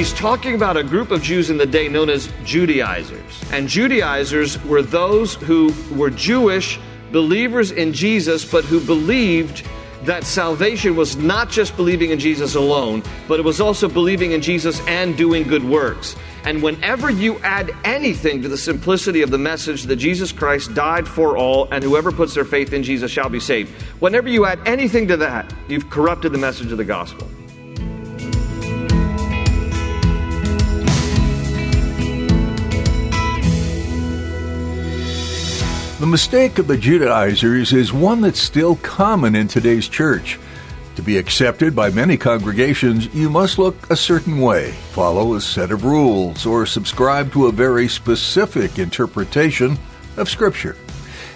He's talking about a group of Jews in the day known as Judaizers. And Judaizers were those who were Jewish, believers in Jesus, but who believed that salvation was not just believing in Jesus alone, but it was also believing in Jesus and doing good works. And whenever you add anything to the simplicity of the message that Jesus Christ died for all, and whoever puts their faith in Jesus shall be saved, whenever you add anything to that, you've corrupted the message of the gospel. The mistake of the Judaizers is one that's still common in today's church. To be accepted by many congregations, you must look a certain way, follow a set of rules, or subscribe to a very specific interpretation of Scripture.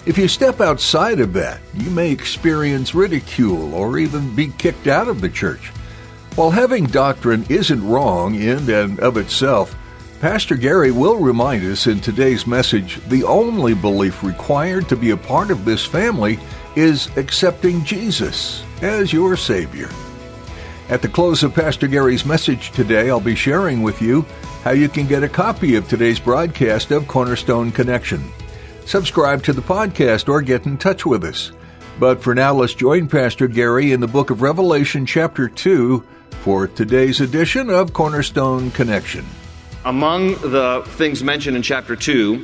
If you step outside of that, you may experience ridicule or even be kicked out of the church. While having doctrine isn't wrong in and of itself, Pastor Gary will remind us in today's message the only belief required to be a part of this family is accepting Jesus as your Savior. At the close of Pastor Gary's message today, I'll be sharing with you how you can get a copy of today's broadcast of Cornerstone Connection. Subscribe to the podcast or get in touch with us. But for now, let's join Pastor Gary in the book of Revelation, chapter 2, for today's edition of Cornerstone Connection. Among the things mentioned in chapter 2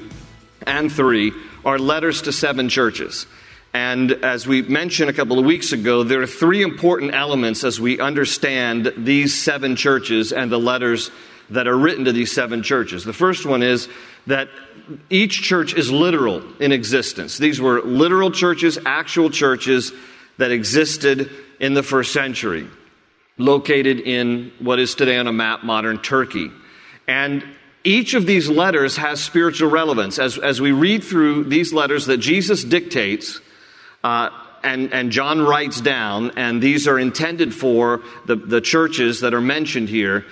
and 3 are letters to seven churches. And as we mentioned a couple of weeks ago, there are three important elements as we understand these seven churches and the letters that are written to these seven churches. The first one is that each church is literal in existence. These were literal churches, actual churches that existed in the first century, located in what is today on a map modern Turkey. And each of these letters has spiritual relevance. As, as we read through these letters that Jesus dictates, uh, and, and John writes down, and these are intended for the, the churches that are mentioned here,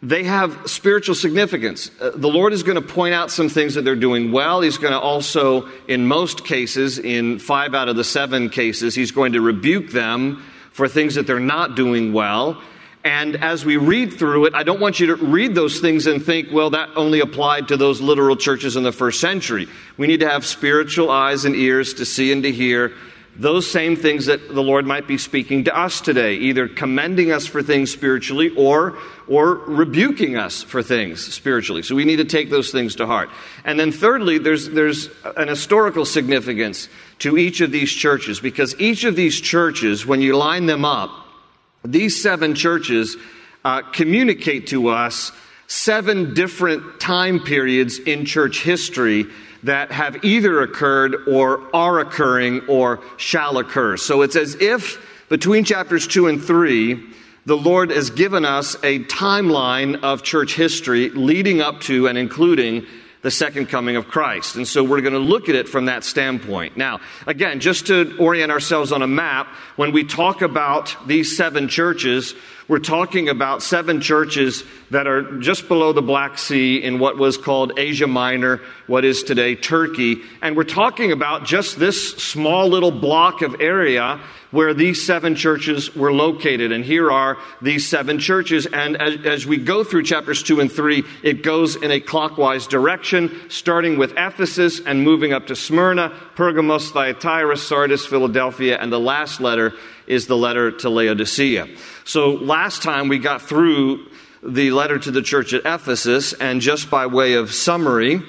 they have spiritual significance. Uh, the Lord is going to point out some things that they're doing well. He's going to also, in most cases, in five out of the seven cases, he's going to rebuke them for things that they're not doing well. And as we read through it, I don't want you to read those things and think, well, that only applied to those literal churches in the first century. We need to have spiritual eyes and ears to see and to hear those same things that the Lord might be speaking to us today, either commending us for things spiritually or, or rebuking us for things spiritually. So we need to take those things to heart. And then thirdly, there's, there's an historical significance to each of these churches because each of these churches, when you line them up, these seven churches uh, communicate to us seven different time periods in church history that have either occurred or are occurring or shall occur. So it's as if between chapters two and three, the Lord has given us a timeline of church history leading up to and including the second coming of Christ. And so we're going to look at it from that standpoint. Now, again, just to orient ourselves on a map, when we talk about these seven churches, we're talking about seven churches that are just below the Black Sea in what was called Asia Minor, what is today Turkey. And we're talking about just this small little block of area where these seven churches were located. And here are these seven churches. And as, as, we go through chapters two and three, it goes in a clockwise direction, starting with Ephesus and moving up to Smyrna, Pergamos, Thyatira, Sardis, Philadelphia, and the last letter is the letter to Laodicea. So last time we got through the letter to the church at Ephesus, and just by way of summary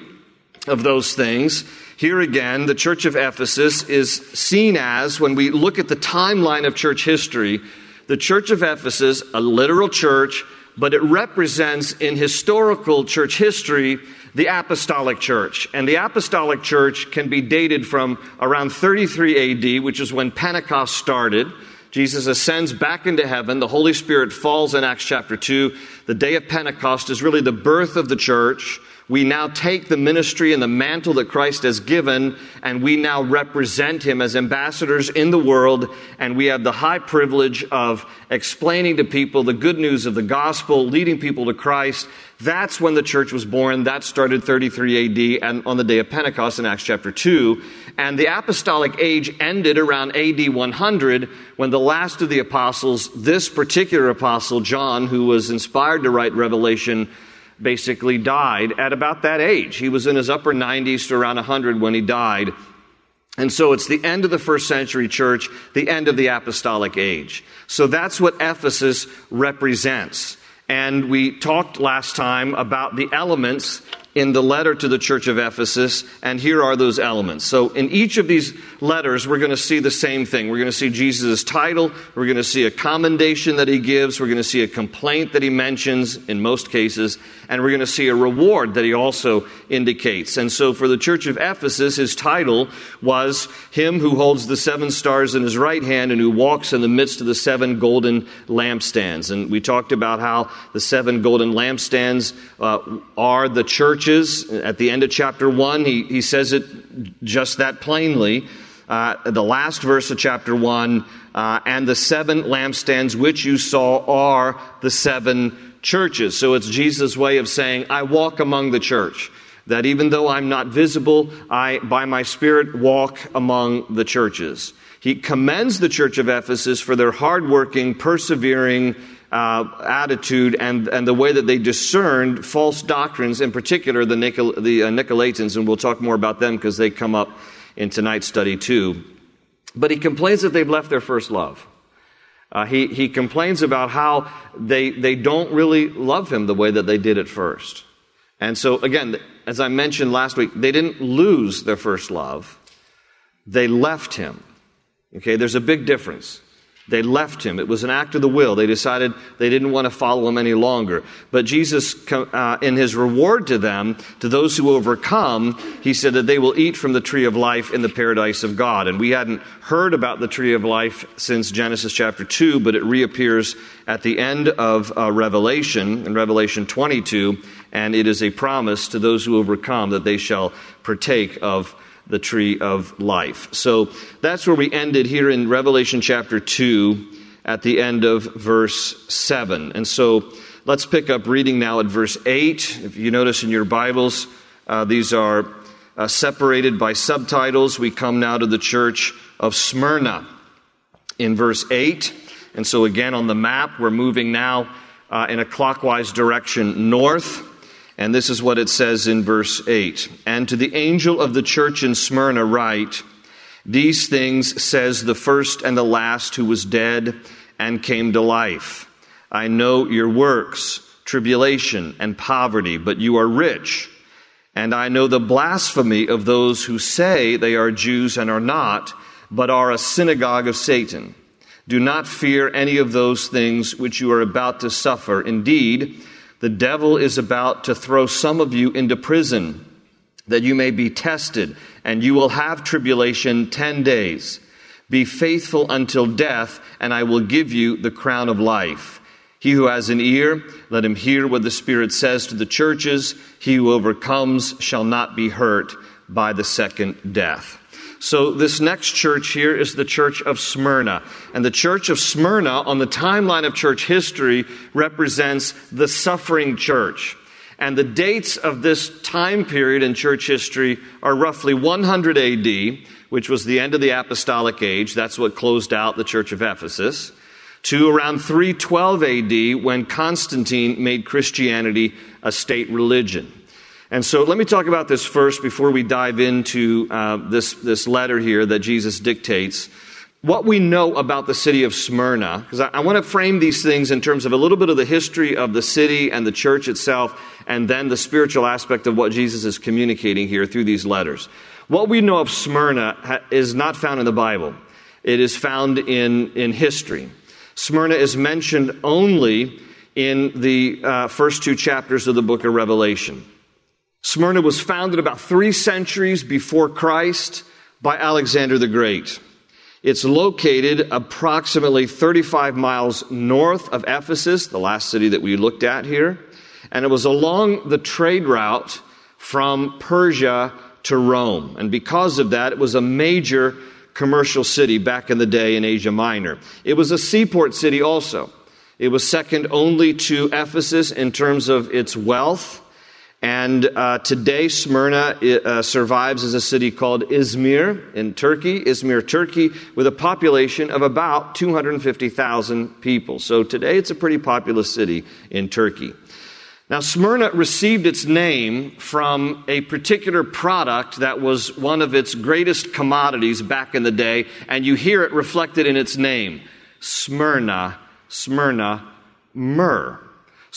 of those things, Here again, the church of Ephesus is seen as, when we look at the timeline of church history, the church of Ephesus, a literal church, but it represents in historical church history the apostolic church. And the apostolic church can be dated from around 33 AD, which is when Pentecost started. Jesus ascends back into heaven. The Holy Spirit falls in Acts chapter 2. The day of Pentecost is really the birth of the church. We now take the ministry and the mantle that Christ has given, and we now represent him as ambassadors in the world, and we have the high privilege of explaining to people the good news of the gospel, leading people to Christ. That's when the church was born. That started 33 AD and on the day of Pentecost in Acts chapter 2. And the apostolic age ended around AD 100 when the last of the apostles, this particular apostle, John, who was inspired to write Revelation, basically died at about that age. He was in his upper 90s to around 100 when he died. And so it's the end of the first century church, the end of the apostolic age. So that's what Ephesus represents. And we talked last time about the elements in the letter to the church of Ephesus, and here are those elements. So, in each of these letters, we're going to see the same thing. We're going to see Jesus' title, we're going to see a commendation that he gives, we're going to see a complaint that he mentions in most cases, and we're going to see a reward that he also indicates. And so, for the church of Ephesus, his title was Him who holds the seven stars in his right hand and who walks in the midst of the seven golden lampstands. And we talked about how the seven golden lampstands uh, are the church churches. At the end of chapter 1, he, he says it just that plainly. Uh, the last verse of chapter 1 uh, and the seven lampstands which you saw are the seven churches. So it's Jesus' way of saying, I walk among the church. That even though I'm not visible, I, by my Spirit, walk among the churches. He commends the church of Ephesus for their hardworking, persevering, uh, attitude and, and the way that they discerned false doctrines, in particular the, Nicol- the uh, Nicolaitans, and we'll talk more about them because they come up in tonight's study too. But he complains that they've left their first love. Uh, he, he complains about how they, they don't really love him the way that they did at first. And so, again, as I mentioned last week, they didn't lose their first love, they left him. Okay, there's a big difference. They left him. It was an act of the will. They decided they didn't want to follow him any longer. But Jesus, uh, in his reward to them, to those who overcome, he said that they will eat from the tree of life in the paradise of God. And we hadn't heard about the tree of life since Genesis chapter 2, but it reappears at the end of uh, Revelation, in Revelation 22, and it is a promise to those who overcome that they shall partake of the tree of life. So that's where we ended here in Revelation chapter 2 at the end of verse 7. And so let's pick up reading now at verse 8. If you notice in your Bibles, uh, these are uh, separated by subtitles. We come now to the church of Smyrna in verse 8. And so again on the map, we're moving now uh, in a clockwise direction north. And this is what it says in verse 8. And to the angel of the church in Smyrna write, These things says the first and the last who was dead and came to life. I know your works, tribulation and poverty, but you are rich. And I know the blasphemy of those who say they are Jews and are not, but are a synagogue of Satan. Do not fear any of those things which you are about to suffer. Indeed, the devil is about to throw some of you into prison that you may be tested, and you will have tribulation 10 days. Be faithful until death, and I will give you the crown of life. He who has an ear, let him hear what the Spirit says to the churches. He who overcomes shall not be hurt by the second death. So, this next church here is the church of Smyrna. And the church of Smyrna, on the timeline of church history, represents the suffering church. And the dates of this time period in church history are roughly 100 AD, which was the end of the apostolic age. That's what closed out the church of Ephesus. To around 312 AD, when Constantine made Christianity a state religion. And so let me talk about this first before we dive into uh, this, this letter here that Jesus dictates. What we know about the city of Smyrna, because I, I want to frame these things in terms of a little bit of the history of the city and the church itself, and then the spiritual aspect of what Jesus is communicating here through these letters. What we know of Smyrna ha- is not found in the Bible, it is found in, in history. Smyrna is mentioned only in the uh, first two chapters of the book of Revelation. Smyrna was founded about three centuries before Christ by Alexander the Great. It's located approximately 35 miles north of Ephesus, the last city that we looked at here, and it was along the trade route from Persia to Rome. And because of that, it was a major commercial city back in the day in Asia Minor. It was a seaport city also. It was second only to Ephesus in terms of its wealth. And uh, today, Smyrna uh, survives as a city called Izmir in Turkey, Izmir, Turkey, with a population of about 250,000 people. So today, it's a pretty populous city in Turkey. Now, Smyrna received its name from a particular product that was one of its greatest commodities back in the day, and you hear it reflected in its name Smyrna, Smyrna, myrrh.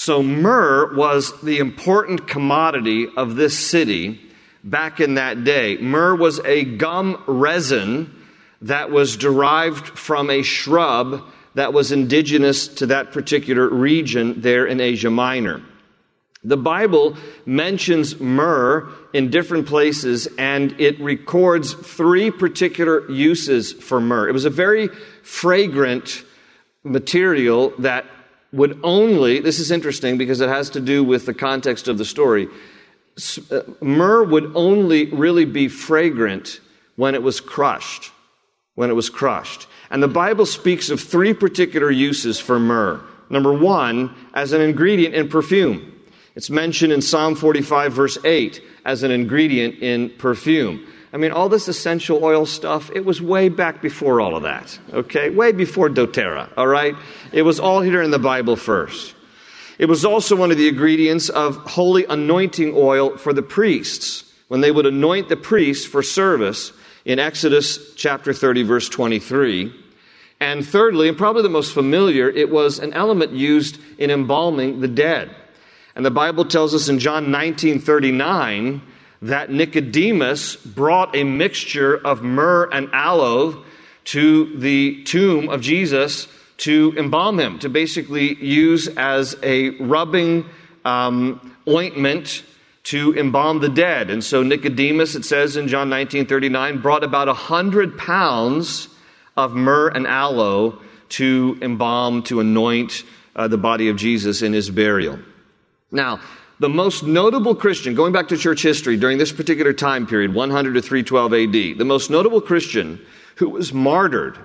So, myrrh was the important commodity of this city back in that day. Myrrh was a gum resin that was derived from a shrub that was indigenous to that particular region there in Asia Minor. The Bible mentions myrrh in different places and it records three particular uses for myrrh. It was a very fragrant material that would only, this is interesting because it has to do with the context of the story. Uh, myrrh would only really be fragrant when it was crushed. When it was crushed. And the Bible speaks of three particular uses for myrrh. Number one, as an ingredient in perfume. It's mentioned in Psalm 45, verse 8, as an ingredient in perfume. I mean, all this essential oil stuff, it was way back before all of that, okay? Way before doTERRA, all right? It was all here in the Bible first. It was also one of the ingredients of holy anointing oil for the priests when they would anoint the priests for service in Exodus chapter 30, verse 23. And thirdly, and probably the most familiar, it was an element used in embalming the dead. And the Bible tells us in John 19 39 that Nicodemus brought a mixture of myrrh and aloe to the tomb of Jesus to embalm him, to basically use as a rubbing um, ointment to embalm the dead. And so Nicodemus, it says in John 19 39, brought about a hundred pounds of myrrh and aloe to embalm, to anoint uh, the body of Jesus in his burial. Now, the most notable Christian, going back to church history during this particular time period, 100 to 312 AD, the most notable Christian who was martyred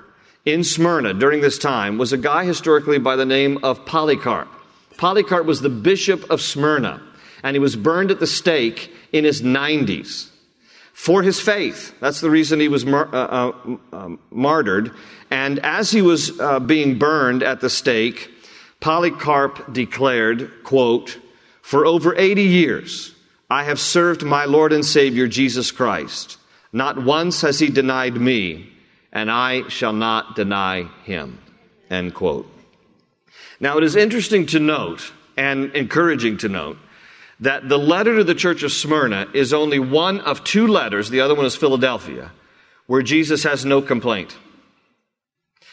in Smyrna during this time was a guy historically by the name of Polycarp. Polycarp was the bishop of Smyrna, and he was burned at the stake in his 90s for his faith. That's the reason he was mar- uh, uh, uh, martyred. And as he was uh, being burned at the stake, Polycarp declared, quote, for over 80 years, I have served my Lord and Savior Jesus Christ. Not once has he denied me, and I shall not deny him. End quote. Now, it is interesting to note and encouraging to note that the letter to the church of Smyrna is only one of two letters, the other one is Philadelphia, where Jesus has no complaint.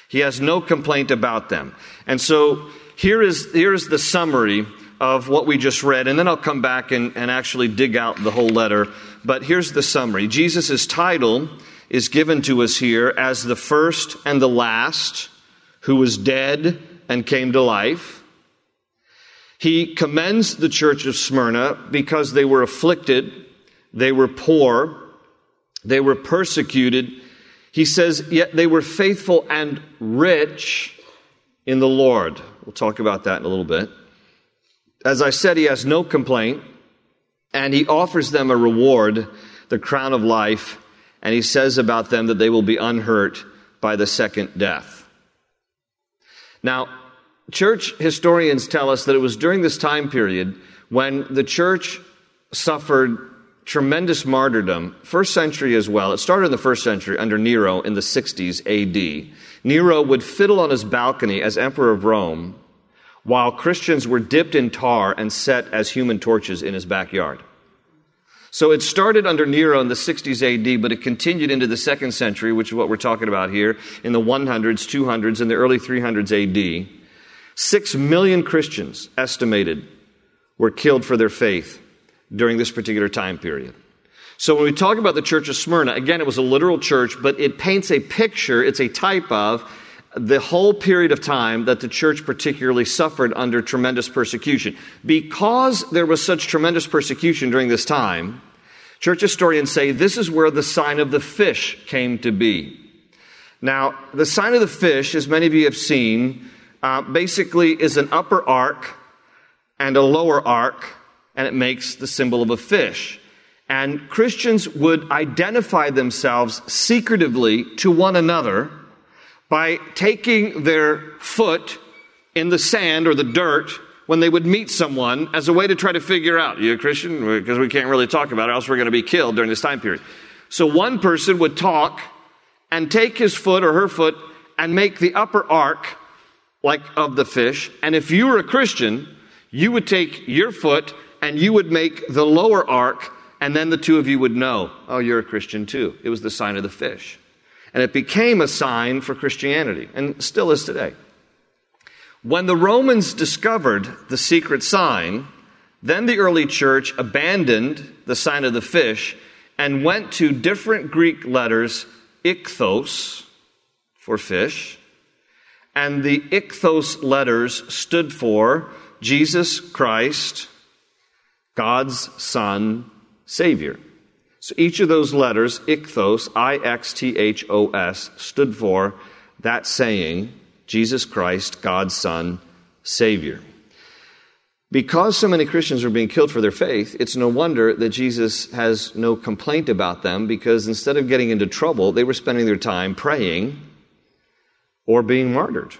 He has no complaint about them. And so here is, here is the summary of what we just read, and then I'll come back and, and actually dig out the whole letter. But here's the summary Jesus' title is given to us here as the first and the last who was dead and came to life. He commends the church of Smyrna because they were afflicted, they were poor, they were persecuted. He says, yet they were faithful and rich in the Lord. We'll talk about that in a little bit. As I said, he has no complaint, and he offers them a reward, the crown of life, and he says about them that they will be unhurt by the second death. Now, church historians tell us that it was during this time period when the church suffered tremendous martyrdom, first century as well. It started in the first century under Nero in the 60s AD. Nero would fiddle on his balcony as emperor of Rome while Christians were dipped in tar and set as human torches in his backyard. So it started under Nero in the 60s AD, but it continued into the second century, which is what we're talking about here, in the 100s, 200s, and the early 300s AD. Six million Christians estimated were killed for their faith during this particular time period. So when we talk about the church of Smyrna, again, it was a literal church, but it paints a picture, it's a type of the whole period of time that the church particularly suffered under tremendous persecution. Because there was such tremendous persecution during this time, church historians say this is where the sign of the fish came to be. Now, the sign of the fish, as many of you have seen, uh, basically is an upper arc and a lower arc, and it makes the symbol of a fish. And Christians would identify themselves secretively to one another by taking their foot in the sand or the dirt when they would meet someone as a way to try to figure out, you a Christian? Because we can't really talk about it, else we're going to be killed during this time period. So one person would talk and take his foot or her foot and make the upper arc like of the fish. And if you were a Christian, you would take your foot and you would make the lower arc, and then the two of you would know, oh, you're a Christian too. It was the sign of the fish. And it became a sign for Christianity, and still is today. When the Romans discovered the secret sign, then the early church abandoned the sign of the fish and went to different Greek letters, ichthos, for fish, and the ichthos letters stood for Jesus Christ, God's Son, Savior. So each of those letters, ichthos, I X T H O S, stood for that saying, Jesus Christ, God's Son, Savior. Because so many Christians are being killed for their faith, it's no wonder that Jesus has no complaint about them because instead of getting into trouble, they were spending their time praying or being martyred.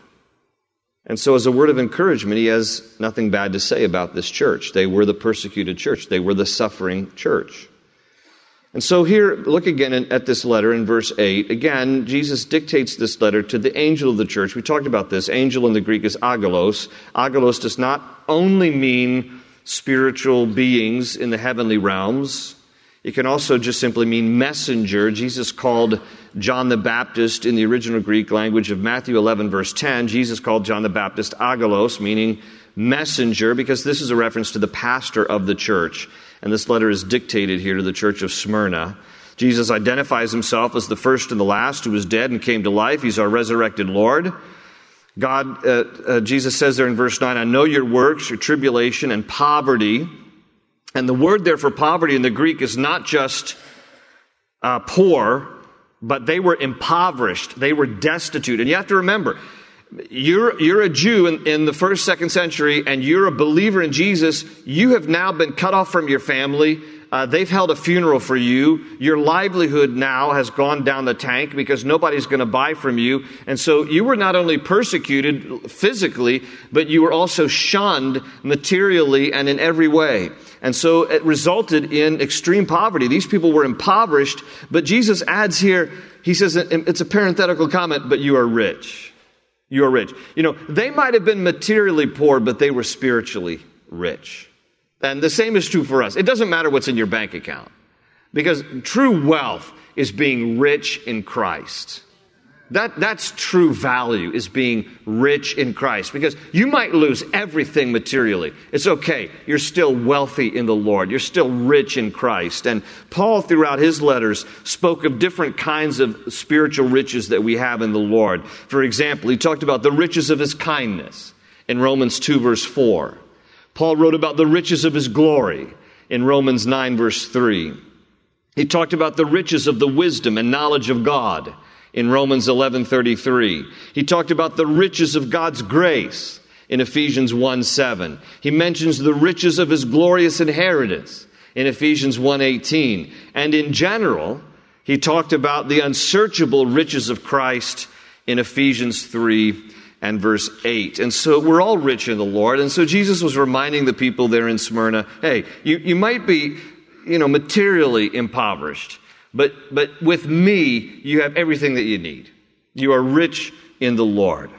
And so, as a word of encouragement, he has nothing bad to say about this church. They were the persecuted church, they were the suffering church. And so here, look again at this letter in verse 8. Again, Jesus dictates this letter to the angel of the church. We talked about this. Angel in the Greek is angelos. Angelos does not only mean spiritual beings in the heavenly realms, it can also just simply mean messenger. Jesus called John the Baptist in the original Greek language of Matthew 11, verse 10. Jesus called John the Baptist angelos, meaning messenger, because this is a reference to the pastor of the church. And this letter is dictated here to the church of Smyrna. Jesus identifies himself as the first and the last who was dead and came to life. He's our resurrected Lord. God, uh, uh, Jesus says there in verse 9, I know your works, your tribulation, and poverty. And the word there for poverty in the Greek is not just uh, poor, but they were impoverished. They were destitute. And you have to remember, you're, you're a Jew in, in, the first, second century, and you're a believer in Jesus, you have now been cut off from your family. Uh, they've held a funeral for you. Your livelihood now has gone down the tank because nobody's going to buy from you. And so you were not only persecuted physically, but you were also shunned materially and in every way. And so it resulted in extreme poverty. These people were impoverished, but Jesus adds here, he says, it's a parenthetical comment, but you are rich. You are rich. You know, they might have been materially poor, but they were spiritually rich. And the same is true for us. It doesn't matter what's in your bank account because true wealth is being rich in Christ. That, that's true value, is being rich in Christ. Because you might lose everything materially. It's okay. You're still wealthy in the Lord. You're still rich in Christ. And Paul, throughout his letters, spoke of different kinds of spiritual riches that we have in the Lord. For example, he talked about the riches of his kindness in Romans 2, verse 4. Paul wrote about the riches of his glory in Romans 9, verse 3. He talked about the riches of the wisdom and knowledge of God in Romans 11:33. He talked about the riches of God's grace in Ephesians 1:7. He mentions the riches of his glorious inheritance in Ephesians 1:18. And in general, he talked about the unsearchable riches of Christ in Ephesians 3 and verse 8. And so we're all rich in the Lord. And so Jesus was reminding the people there in Smyrna, hey, you, you might be, you know, materially impoverished. But, but with me, you have everything that you need. You are rich in the Lord.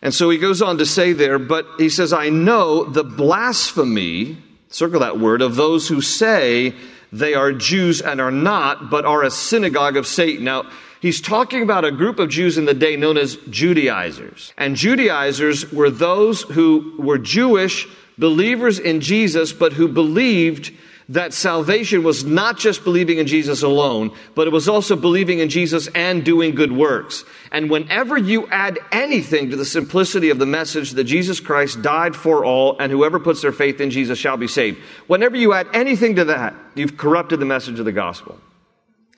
And so he goes on to say there, but he says, I know the blasphemy, circle that word, of those who say they are Jews and are not, but are a synagogue of Satan. Now, he's talking about a group of Jews in the day known as Judaizers. And Judaizers were those who were Jewish believers in Jesus, but who believed that salvation was not just believing in Jesus alone, but it was also believing in Jesus and doing good works. And whenever you add anything to the simplicity of the message that Jesus Christ died for all and whoever puts their faith in Jesus shall be saved, whenever you add anything to that, you've corrupted the message of the gospel.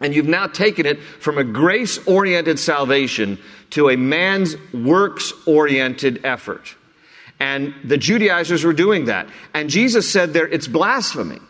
And you've now taken it from a grace oriented salvation to a man's works oriented effort. And the Judaizers were doing that. And Jesus said there, it's blasphemy.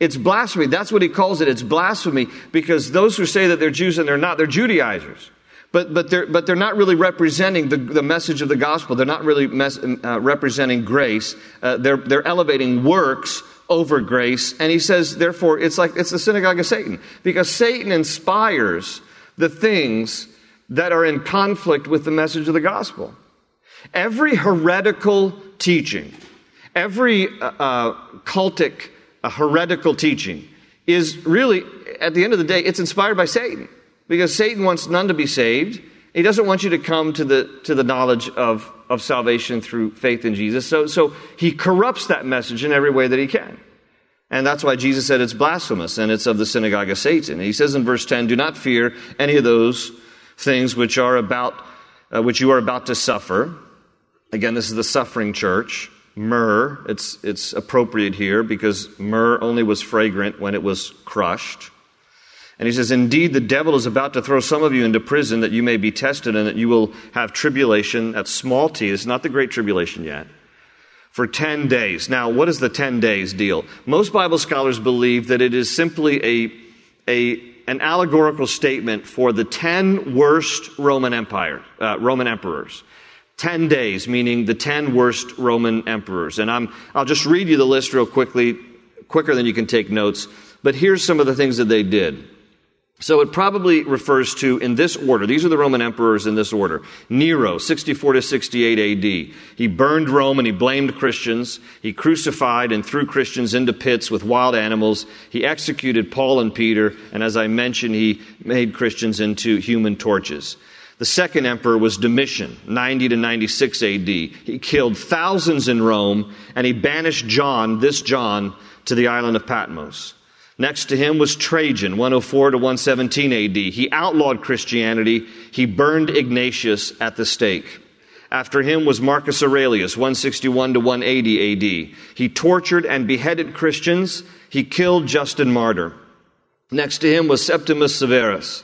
It's blasphemy. That's what he calls it. It's blasphemy because those who say that they're Jews and they're not, they're Judaizers. But, but, they're, but they're not really representing the, the message of the gospel. They're not really mes- uh, representing grace. Uh, they're, they're elevating works over grace. And he says, therefore, it's like it's the synagogue of Satan because Satan inspires the things that are in conflict with the message of the gospel. Every heretical teaching, every uh, uh, cultic, uh, heretical teaching is really, at the end of the day, it's inspired by Satan because Satan wants none to be saved. He doesn't want you to come to the, to the knowledge of, of salvation through faith in Jesus. So, so he corrupts that message in every way that he can. And that's why Jesus said it's blasphemous and it's of the synagogue of Satan. He says in verse 10, do not fear any of those things which are about, uh, which you are about to suffer. Again, this is the suffering church. Myrrh, it's, it's appropriate here because myrrh only was fragrant when it was crushed. And he says, Indeed, the devil is about to throw some of you into prison that you may be tested and that you will have tribulation. That's small t, it's not the great tribulation yet. For 10 days. Now, what is the 10 days deal? Most Bible scholars believe that it is simply a, a, an allegorical statement for the 10 worst Roman Empire, uh, Roman emperors. 10 days, meaning the 10 worst Roman emperors. And I'm, I'll just read you the list real quickly, quicker than you can take notes. But here's some of the things that they did. So it probably refers to in this order. These are the Roman emperors in this order. Nero, 64 to 68 AD. He burned Rome and he blamed Christians. He crucified and threw Christians into pits with wild animals. He executed Paul and Peter. And as I mentioned, he made Christians into human torches. The second emperor was Domitian, 90 to 96 AD. He killed thousands in Rome and he banished John, this John, to the island of Patmos. Next to him was Trajan, 104 to 117 AD. He outlawed Christianity. He burned Ignatius at the stake. After him was Marcus Aurelius, 161 to 180 AD. He tortured and beheaded Christians. He killed Justin Martyr. Next to him was Septimus Severus.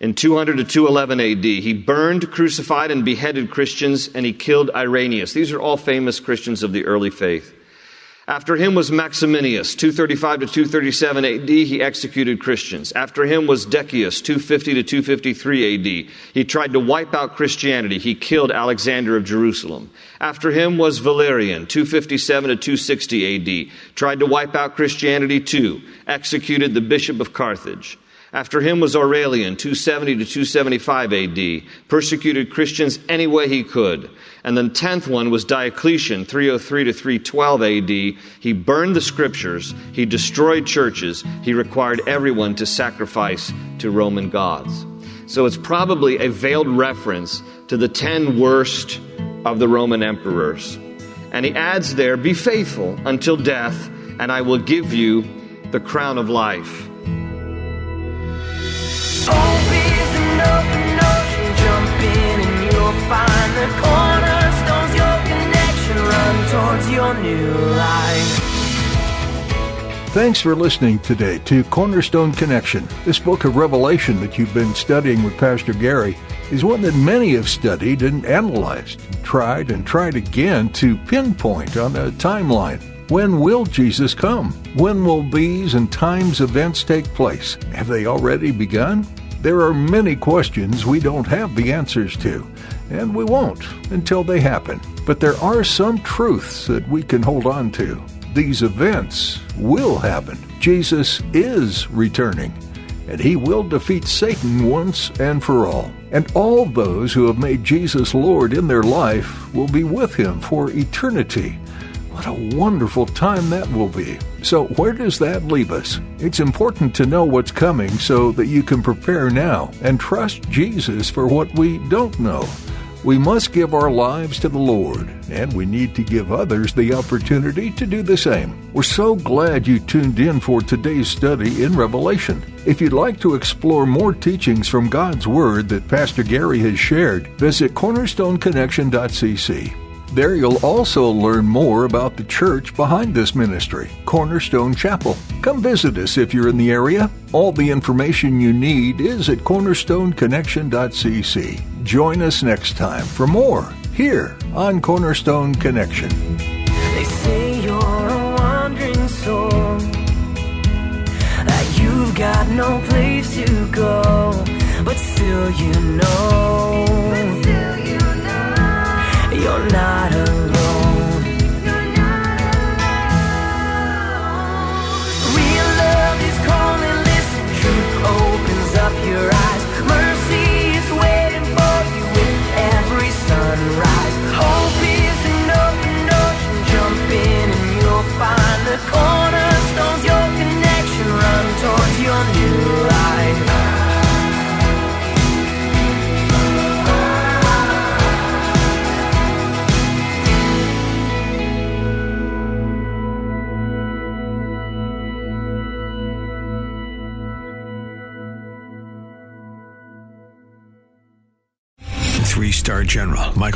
In 200 to 211 AD, he burned, crucified, and beheaded Christians, and he killed Irenaeus. These are all famous Christians of the early faith. After him was Maximinius, 235 to 237 AD, he executed Christians. After him was Decius, 250 to 253 AD. He tried to wipe out Christianity. He killed Alexander of Jerusalem. After him was Valerian, 257 to 260 AD. Tried to wipe out Christianity too. Executed the bishop of Carthage. After him was Aurelian, 270 to 275 AD, persecuted Christians any way he could. And the tenth one was Diocletian, 303 to 312 AD. He burned the scriptures, he destroyed churches, he required everyone to sacrifice to Roman gods. So it's probably a veiled reference to the ten worst of the Roman emperors. And he adds there, Be faithful until death, and I will give you the crown of life. Thanks for listening today to Cornerstone Connection. This book of Revelation that you've been studying with Pastor Gary is one that many have studied and analyzed, tried and tried again to pinpoint on a timeline. When will Jesus come? When will these and times events take place? Have they already begun? There are many questions we don't have the answers to, and we won't until they happen. But there are some truths that we can hold on to. These events will happen. Jesus is returning, and he will defeat Satan once and for all. And all those who have made Jesus Lord in their life will be with him for eternity. What a wonderful time that will be. So, where does that leave us? It's important to know what's coming so that you can prepare now and trust Jesus for what we don't know. We must give our lives to the Lord, and we need to give others the opportunity to do the same. We're so glad you tuned in for today's study in Revelation. If you'd like to explore more teachings from God's Word that Pastor Gary has shared, visit cornerstoneconnection.cc. There you'll also learn more about the church behind this ministry, Cornerstone Chapel. Come visit us if you're in the area. All the information you need is at cornerstoneconnection.cc. Join us next time for more here on Cornerstone Connection. They say you're a wandering soul, that you've got no place to go, but still you know, you're not alone.